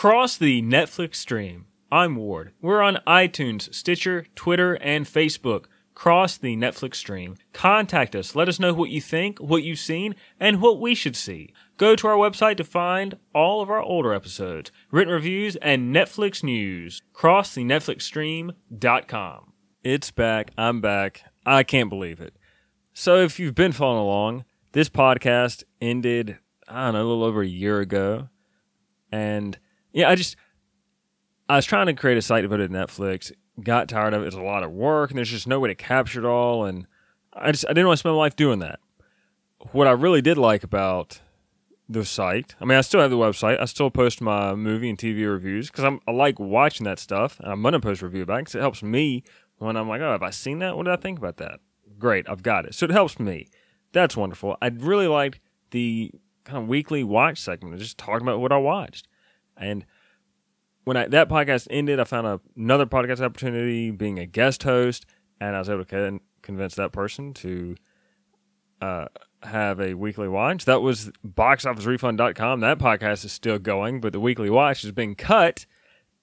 Cross the Netflix stream. I'm Ward. We're on iTunes, Stitcher, Twitter, and Facebook. Cross the Netflix stream. Contact us. Let us know what you think, what you've seen, and what we should see. Go to our website to find all of our older episodes, written reviews, and Netflix news. Cross the Netflix stream.com. It's back. I'm back. I can't believe it. So, if you've been following along, this podcast ended, I don't know, a little over a year ago. And yeah, I just, I was trying to create a site devoted to Netflix, got tired of it. It's a lot of work and there's just no way to capture it all. And I just, I didn't want to spend my life doing that. What I really did like about the site, I mean, I still have the website. I still post my movie and TV reviews because I'm I like watching that stuff. And I'm to post review it because it helps me when I'm like, oh, have I seen that? What did I think about that? Great, I've got it. So it helps me. That's wonderful. I really liked the kind of weekly watch segment, just talking about what I watched. And when I, that podcast ended, I found a, another podcast opportunity being a guest host, and I was able to convince that person to uh, have a weekly watch. That was boxofficerefund.com. That podcast is still going, but the weekly watch has been cut,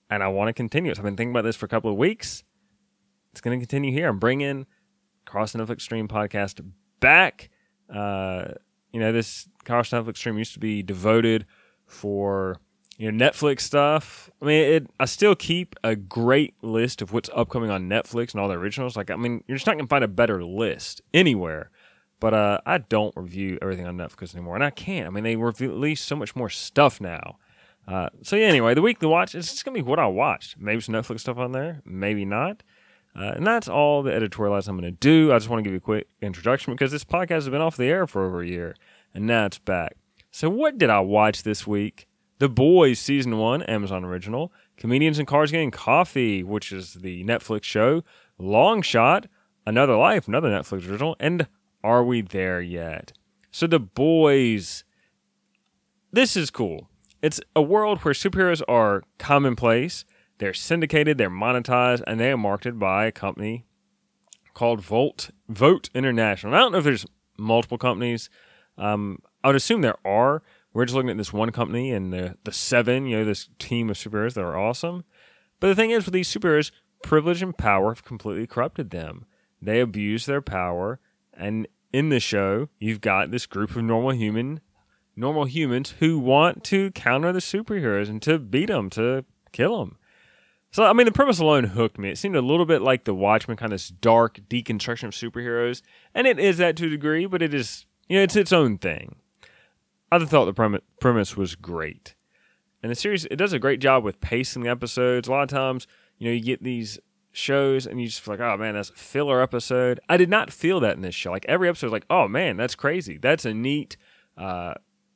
and I want to continue it. So I've been thinking about this for a couple of weeks. It's going to continue here. I'm bringing Cross Netflix Stream podcast back. Uh, you know, this Cross Netflix Stream used to be devoted for you know Netflix stuff. I mean, it, I still keep a great list of what's upcoming on Netflix and all the originals. Like, I mean, you're just not gonna find a better list anywhere. But uh, I don't review everything on Netflix anymore, and I can't. I mean, they release so much more stuff now. Uh, so yeah, anyway, the weekly watch is just gonna be what I watched. Maybe some Netflix stuff on there, maybe not. Uh, and that's all the editorializing I'm going to do. I just want to give you a quick introduction because this podcast has been off the air for over a year, and now it's back. So, what did I watch this week? The Boys season one, Amazon original. Comedians and Cars Getting Coffee, which is the Netflix show. Long Shot, Another Life, another Netflix original, and Are We There Yet? So, The Boys. This is cool. It's a world where superheroes are commonplace they're syndicated, they're monetized, and they are marketed by a company called Volt Vought International. I don't know if there's multiple companies. Um, I would assume there are. We're just looking at this one company and the the seven, you know, this team of superheroes that are awesome. But the thing is, with these superheroes, privilege and power have completely corrupted them. They abuse their power, and in the show, you've got this group of normal human, normal humans who want to counter the superheroes and to beat them, to kill them. So I mean, the premise alone hooked me. It seemed a little bit like the Watchmen, kind of this dark deconstruction of superheroes, and it is that to a degree, but it is you know it's its own thing. I thought the premise was great, and the series it does a great job with pacing the episodes. A lot of times, you know, you get these shows and you just feel like, oh man, that's a filler episode. I did not feel that in this show. Like every episode, was like, oh man, that's crazy. That's a neat, uh,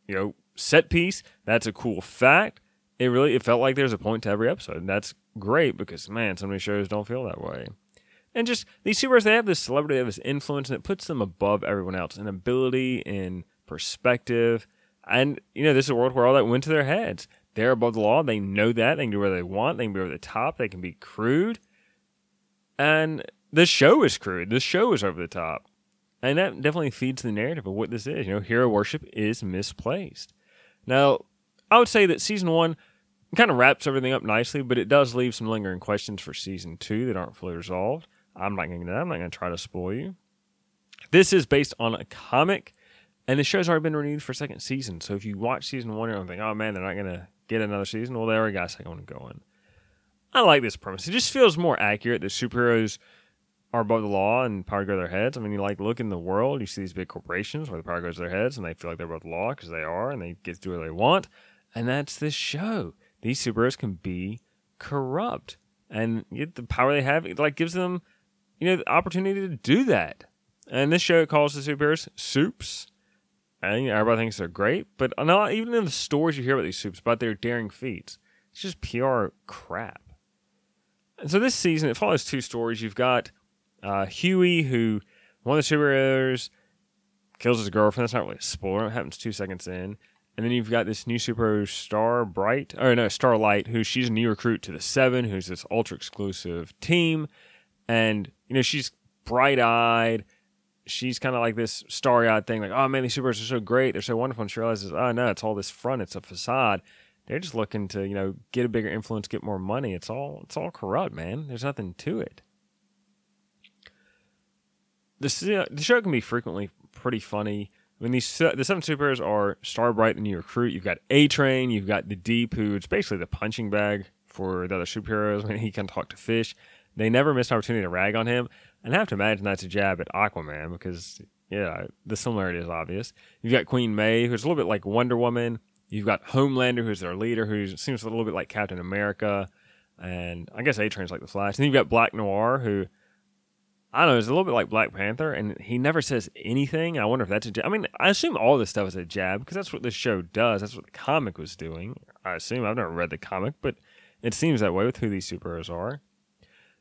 you know, set piece. That's a cool fact. It really it felt like there's a point to every episode. And that's great because man, so many shows don't feel that way. And just these superheroes, they have this celebrity, they have this influence, and it puts them above everyone else in ability, in perspective. And you know, this is a world where all that went to their heads. They're above the law. They know that. They can do whatever they want. They can be over the top. They can be crude. And the show is crude. The show is over the top. And that definitely feeds the narrative of what this is. You know, hero worship is misplaced. Now, I would say that season one kind of wraps everything up nicely, but it does leave some lingering questions for season two that aren't fully resolved. I'm not going to. I'm not going to try to spoil you. This is based on a comic, and the show's already been renewed for a second season. So if you watch season one, you're think, "Oh man, they're not going to get another season." Well, they already got a second one going. I like this premise. It just feels more accurate that superheroes are above the law and power go to their heads. I mean, you like look in the world, you see these big corporations where the power goes to their heads, and they feel like they're above the law because they are, and they get to do what they want. And that's this show these superheroes can be corrupt and the power they have it like gives them you know the opportunity to do that and this show calls the superheroes soups you know, everybody thinks they're great but not even in the stories you hear about these soups about their daring feats. It's just pr crap. And so this season it follows two stories. You've got uh, Hughie who one of the superheroes kills his girlfriend. That's not really a spoiler. It happens two seconds in. And then you've got this new super Star Bright, or no, Starlight, who she's a new recruit to the Seven, who's this ultra exclusive team. And, you know, she's bright eyed. She's kind of like this starry eyed thing, like, oh man, these superheroes are so great. They're so wonderful. And she realizes, oh no, it's all this front, it's a facade. they're just looking to you know get a bigger influence, get more money. It's all it's all corrupt, man. There's nothing to it. The the show can be frequently pretty funny. I mean, these the seven superheroes are Starbright, the new recruit. You've got A Train. You've got the Deep, who's basically the punching bag for the other superheroes. I mean, he can talk to fish. They never miss an opportunity to rag on him. And I have to imagine that's a jab at Aquaman because, yeah, the similarity is obvious. You've got Queen Maeve, who's a little bit like Wonder Woman. You've got Homelander, who's their leader, who seems a little bit like Captain America. And I guess A Train's like the Flash. And then you've got Black Noir, who I don't know, is a little bit like Black Panther, and he never says anything. I wonder if that's a jab. I mean, I assume all this stuff is a jab because that's what this show does. That's what the comic was doing. I assume. I've never read the comic, but it seems that way with who these superheroes are.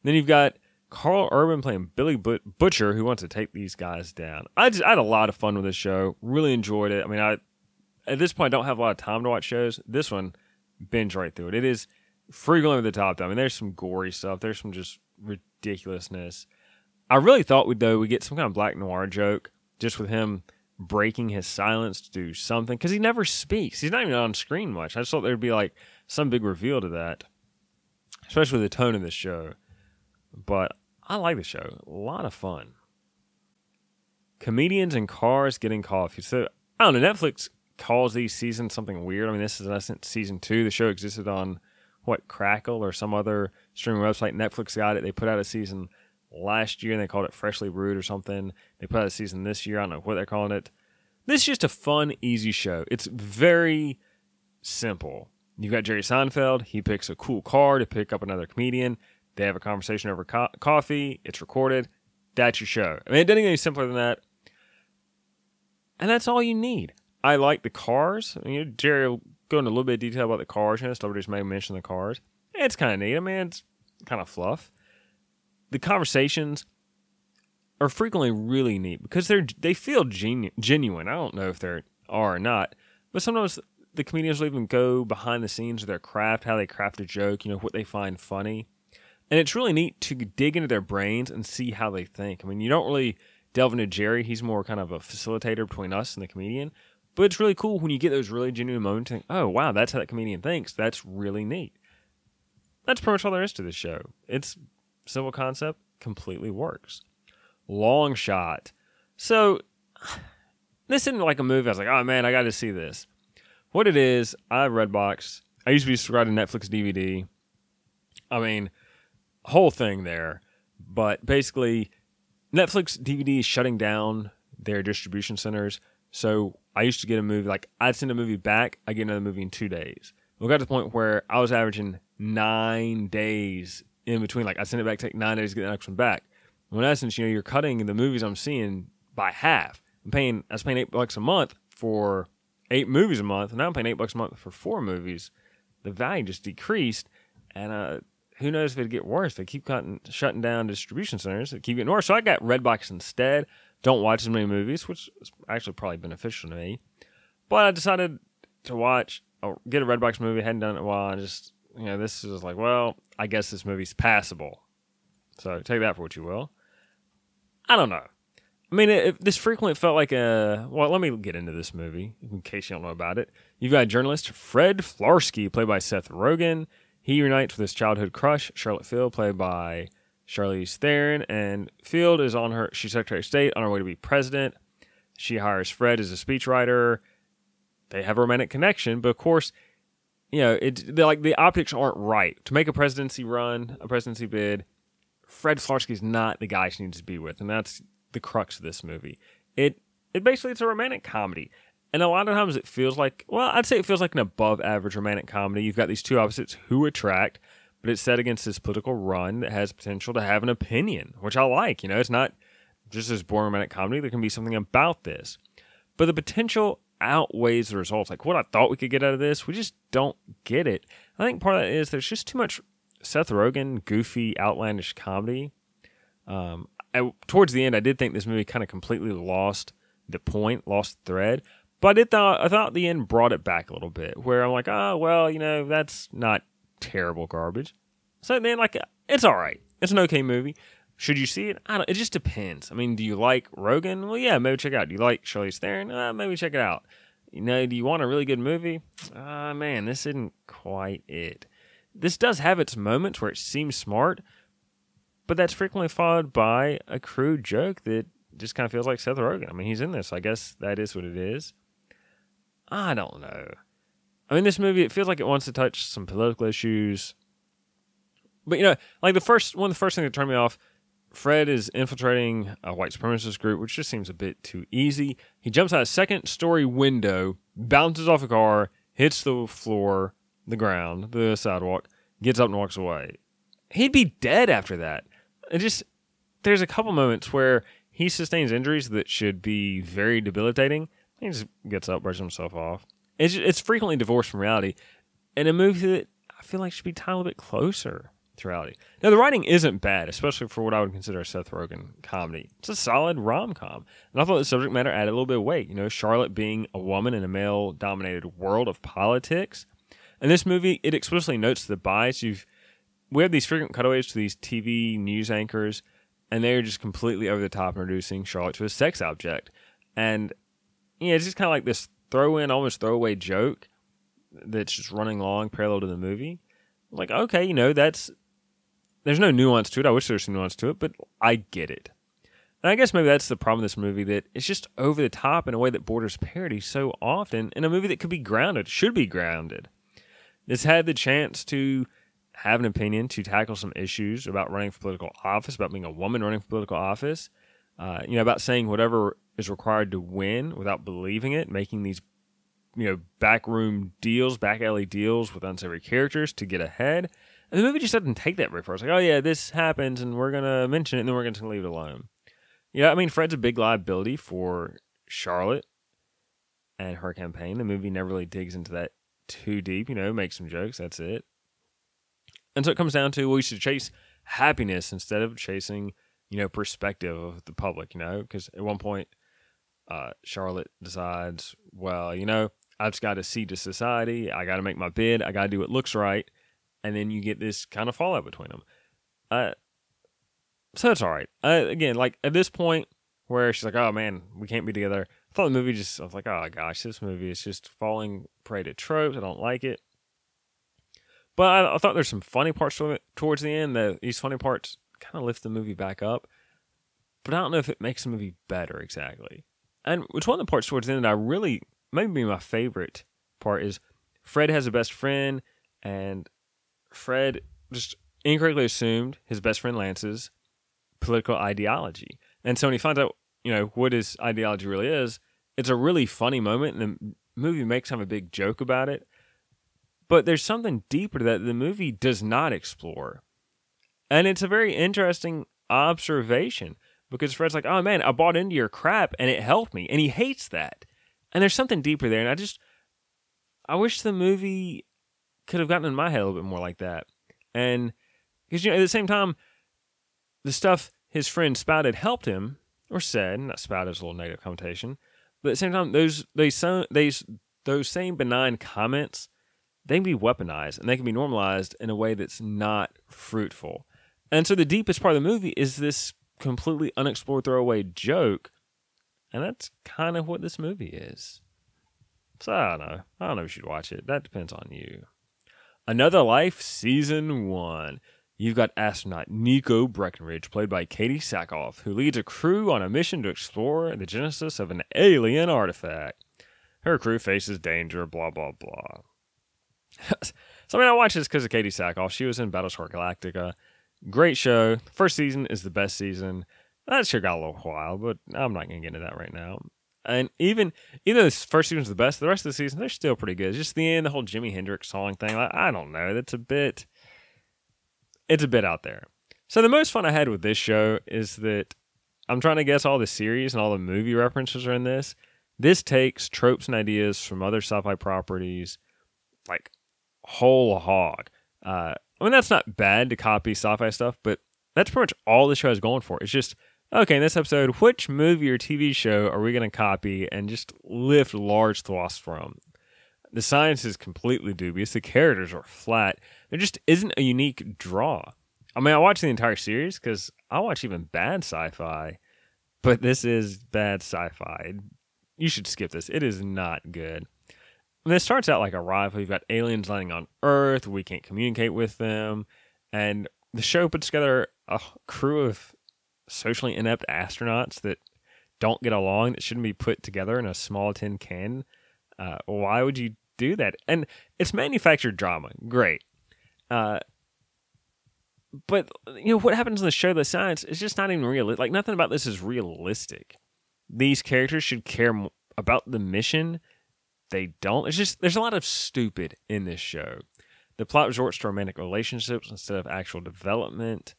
Then you've got Karl Urban playing Billy But- Butcher, who wants to take these guys down. I, just, I had a lot of fun with this show. Really enjoyed it. I mean, I at this point I don't have a lot of time to watch shows. This one, binge right through it. It is frequently over the top. Though. I mean, there's some gory stuff. There's some just ridiculousness I really thought we though we get some kind of black noir joke just with him breaking his silence to do something because he never speaks. He's not even on screen much. I just thought there'd be like some big reveal to that, especially with the tone of the show. But I like the show. A lot of fun. Comedians and cars getting coffee. So I don't know. Netflix calls these seasons something weird. I mean, this is in essence season two. The show existed on what Crackle or some other streaming website. Netflix got it. They put out a season last year and they called it Freshly Brewed or something. They put out a season this year. I don't know what they're calling it. This is just a fun, easy show. It's very simple. You've got Jerry Seinfeld. He picks a cool car to pick up another comedian. They have a conversation over co- coffee. It's recorded. That's your show. I mean, it doesn't get any simpler than that. And that's all you need. I like the cars. I mean, Jerry will go into a little bit of detail about the cars. You know, celebrities may mention the cars. It's kind of neat. I mean, it's kind of fluff the conversations are frequently really neat because they're they feel genu- genuine. I don't know if they are or not, but sometimes the comedians will even go behind the scenes of their craft, how they craft a joke, you know, what they find funny. And it's really neat to dig into their brains and see how they think. I mean, you don't really delve into Jerry. He's more kind of a facilitator between us and the comedian. But it's really cool when you get those really genuine moments. And, think, oh, wow, that's how that comedian thinks. That's really neat. That's pretty much all there is to this show. It's simple concept completely works. Long shot. So this isn't like a movie. I was like, oh man, I got to see this. What it is, I have Redbox. I used to be subscribed to Netflix DVD. I mean, whole thing there. But basically, Netflix DVD is shutting down their distribution centers. So I used to get a movie like I'd send a movie back, I get another movie in two days. We got to the point where I was averaging nine days in between. Like I send it back, take nine days to get the next one back. In essence, you know, you're cutting the movies I'm seeing by half. I'm paying, I was paying eight bucks a month for eight movies a month, and now I'm paying eight bucks a month for four movies. The value just decreased, and uh, who knows if it'd get worse? They keep cutting, shutting down distribution centers. It keep getting worse. So I got Redbox instead. Don't watch as many movies, which is actually probably beneficial to me. But I decided to watch, or get a Redbox movie. I hadn't done it in a while. I just you know, this is like, well, I guess this movie's passable. So take that for what you will. I don't know. I mean, it, this frequently felt like a. Well, let me get into this movie in case you don't know about it. You've got journalist Fred Flarsky, played by Seth Rogen. He unites with his childhood crush, Charlotte Field, played by Charlize Theron. And Field is on her. She's Secretary of State on her way to be president. She hires Fred as a speechwriter. They have a romantic connection, but of course, you know, it like the optics aren't right to make a presidency run, a presidency bid. Fred Flarsky is not the guy she needs to be with, and that's the crux of this movie. It it basically it's a romantic comedy, and a lot of times it feels like well, I'd say it feels like an above average romantic comedy. You've got these two opposites who attract, but it's set against this political run that has potential to have an opinion, which I like. You know, it's not just this boring romantic comedy. There can be something about this, but the potential outweighs the results. Like what I thought we could get out of this, we just don't get it. I think part of that is there's just too much Seth Rogen goofy, outlandish comedy. Um, I, towards the end, I did think this movie kind of completely lost the point, lost the thread. But I thought I thought the end brought it back a little bit, where I'm like, oh well, you know, that's not terrible garbage. So then, like, it's all right. It's an okay movie. Should you see it? I don't. It just depends. I mean, do you like Rogen? Well, yeah, maybe check it out. Do you like Charlize Theron? Uh, maybe check it out. you know, do you want a really good movie? Ah, uh, man, this isn't quite it. This does have its moments where it seems smart, but that's frequently followed by a crude joke that just kind of feels like Seth Rogen. I mean, he's in this. I guess that is what it is. I don't know. I mean, this movie it feels like it wants to touch some political issues, but you know, like the first one the first thing that turned me off. Fred is infiltrating a white supremacist group, which just seems a bit too easy. He jumps out a second story window, bounces off a car, hits the floor, the ground, the sidewalk, gets up and walks away. He'd be dead after that. It just there's a couple moments where he sustains injuries that should be very debilitating. He just gets up, brushes himself off. It's it's frequently divorced from reality, in a movie that I feel like should be tied a little bit closer to reality. Now the writing isn't bad, especially for what I would consider a Seth Rogen comedy. It's a solid rom com, and I thought the subject matter added a little bit of weight. You know, Charlotte being a woman in a male dominated world of politics in this movie, it explicitly notes the bias. You've we have these frequent cutaways to these TV news anchors, and they're just completely over the top, introducing Charlotte to a sex object, and yeah, it's just kind of like this throw in, almost throwaway joke that's just running along parallel to the movie. Like, okay, you know, that's there's no nuance to it. I wish there was some nuance to it, but I get it. And I guess maybe that's the problem with this movie that it's just over the top in a way that borders parody so often in a movie that could be grounded, should be grounded. This had the chance to have an opinion, to tackle some issues about running for political office, about being a woman running for political office, uh, you know, about saying whatever is required to win without believing it, making these, you know, backroom deals, back alley deals with unsavory characters to get ahead. And the movie just doesn't take that very far. It's like, oh yeah, this happens, and we're gonna mention it, and then we're gonna leave it alone. Yeah, I mean, Fred's a big liability for Charlotte and her campaign. The movie never really digs into that too deep, you know, make some jokes, that's it. And so it comes down to well, we should chase happiness instead of chasing, you know, perspective of the public, you know, because at one point, uh, Charlotte decides, well, you know, I've just got to see to society. I got to make my bid. I got to do what looks right. And then you get this kind of fallout between them. Uh, so it's all right. Uh, again, like at this point where she's like, oh man, we can't be together. I thought the movie just, I was like, oh gosh, this movie is just falling prey to tropes. I don't like it. But I, I thought there's some funny parts to it towards the end. That these funny parts kind of lift the movie back up. But I don't know if it makes the movie better exactly. And which one of the parts towards the end that I really, maybe my favorite part is Fred has a best friend, and Fred just incorrectly assumed his best friend Lance's political ideology. And so when he finds out you know what his ideology really is, it's a really funny moment, and the movie makes kind of a big joke about it. But there's something deeper that the movie does not explore, and it's a very interesting observation because Fred's like, "Oh man, I bought into your crap, and it helped me," and he hates that. And there's something deeper there, and I just, I wish the movie could have gotten in my head a little bit more like that, and because you know at the same time, the stuff his friend spouted helped him or said, not spouted is a little negative connotation, but at the same time, those they those those same benign comments they can be weaponized and they can be normalized in a way that's not fruitful. And so the deepest part of the movie is this completely unexplored throwaway joke, and that's kind of what this movie is. So I don't know. I don't know if you should watch it. That depends on you. Another Life Season 1. You've got astronaut Nico Breckenridge, played by Katee Sackhoff, who leads a crew on a mission to explore the genesis of an alien artifact. Her crew faces danger, blah, blah, blah. so, I mean, I watched this because of Katee Sackhoff. She was in Battlestar Galactica. Great show. First season is the best season. That sure got a little while, but I'm not going to get into that right now. And even even though this first season is the best, the rest of the season they're still pretty good. It's just the end, the whole Jimi Hendrix song thing. Like, I don't know. That's a bit it's a bit out there. So the most fun I had with this show is that I'm trying to guess all the series and all the movie references are in this. This takes tropes and ideas from other sci-fi properties, like whole hog. Uh, I mean, that's not bad to copy sci-fi stuff, but that's pretty much all the show is going for. It's just okay in this episode, which movie or TV show are we going to copy and just lift large swaths from? The science is completely dubious. The characters are flat. There just isn't a unique draw. I mean, I watch the entire series because I watch even bad sci fi, but this is bad sci fi. you should skip this. It is not good. It starts out like Arrival. You've got aliens landing on Earth. We can't communicate with them. And the show puts together a crew of socially inept astronauts that don't get along, that shouldn't be put together in a small tin can. Uh, why would you do that? And it's manufactured drama. Great. Uh, but you know what happens in the show, the science is just not even real. Like nothing about this is realistic. These characters should care about the mission. They don't. It's just there's a lot of stupid in this show. The plot resorts to romantic relationships instead of actual development.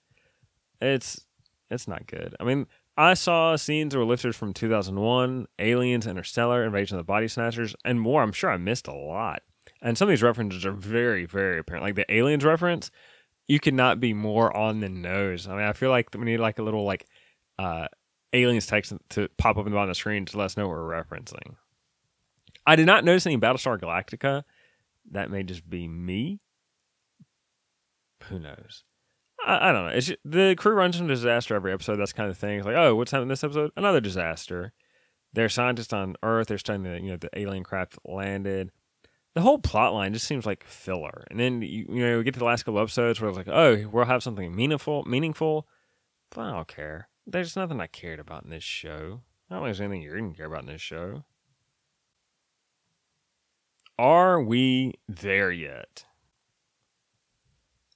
It's it's not good. I mean, I saw scenes were lifted from 2001, Aliens, Interstellar, Invasion of the Body Snatchers, and more. I'm sure I missed a lot. And some of these references are very, very apparent. Like the Aliens reference, you could not be more on the nose. I mean, I feel like we need like a little like uh, aliens text to pop up in the bottom of the screen to let us know what we're referencing. I did not notice any Battlestar Galactica. That may just be me. Who knows? I, I don't know. It's just, the crew runs into disaster every episode. That's kind of thing. It's like, oh, what's happening this episode? Another disaster. They're scientists on Earth. They're studying the you know the alien craft landed the whole plot line just seems like filler. And then you, you know we get to the last couple episodes where it's like, oh, we'll have something meaningful, meaningful. But I don't care. There's nothing I cared about in this show. I don't think there's anything you didn't care about in this show. Are we there yet?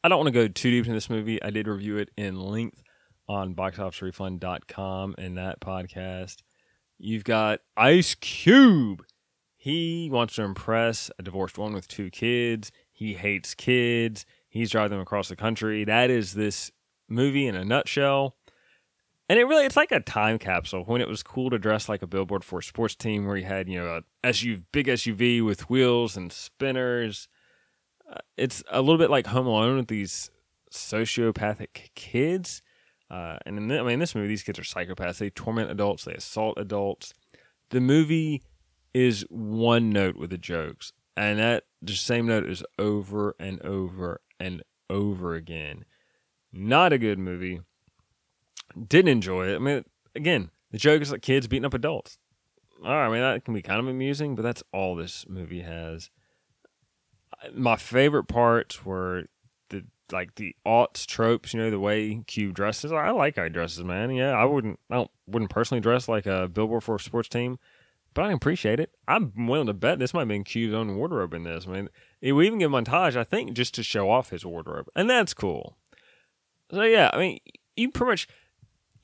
I don't want to go too deep into this movie. I did review it in length on boxofficerefund.com in that podcast. You've got Ice Cube he wants to impress a divorced woman with two kids. He hates kids. He's driving them across the country. That is this movie in a nutshell. And it really, it's like a time capsule when it was cool to dress like a billboard for a sports team where you had, you know, a SUV, big SUV with wheels and spinners. Uh, it's a little bit like Home Alone with these sociopathic kids. Uh, and in the, I mean, in this movie, these kids are psychopaths. They torment adults, they assault adults. The movie is one note with the jokes, and that the same note is over and over and over again. Not a good movie. Didn't enjoy it. I mean, again, the joke is like kids beating up adults. All right, I mean that can be kind of amusing, but that's all this movie has. My favorite parts were the like the aughts tropes. You know, the way Cube dresses. I like how he dresses, man. Yeah, I wouldn't. I don't, wouldn't personally dress like a billboard for a sports team but I appreciate it. I'm willing to bet this might have been Cube's own wardrobe in this. I mean, we even get montage, I think, just to show off his wardrobe, and that's cool. So yeah, I mean, you pretty much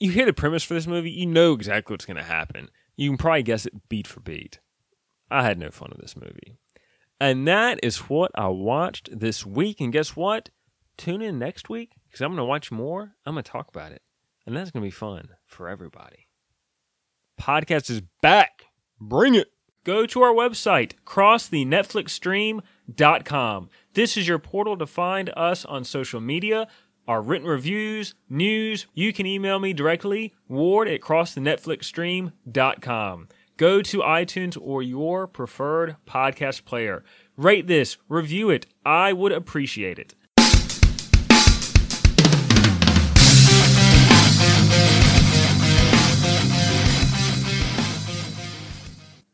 you hear the premise for this movie, you know exactly what's going to happen. You can probably guess it beat for beat. I had no fun with this movie, and that is what I watched this week. And guess what? Tune in next week because I'm going to watch more. I'm going to talk about it, and that's going to be fun for everybody. Podcast is back. Bring it. Go to our website, crossthenetflixstream.com. This is your portal to find us on social media, our written reviews, news. You can email me directly, ward at crossthenetflixstream.com. Go to iTunes or your preferred podcast player. Rate this, review it. I would appreciate it.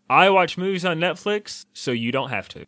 I watch movies on Netflix, so you don't have to.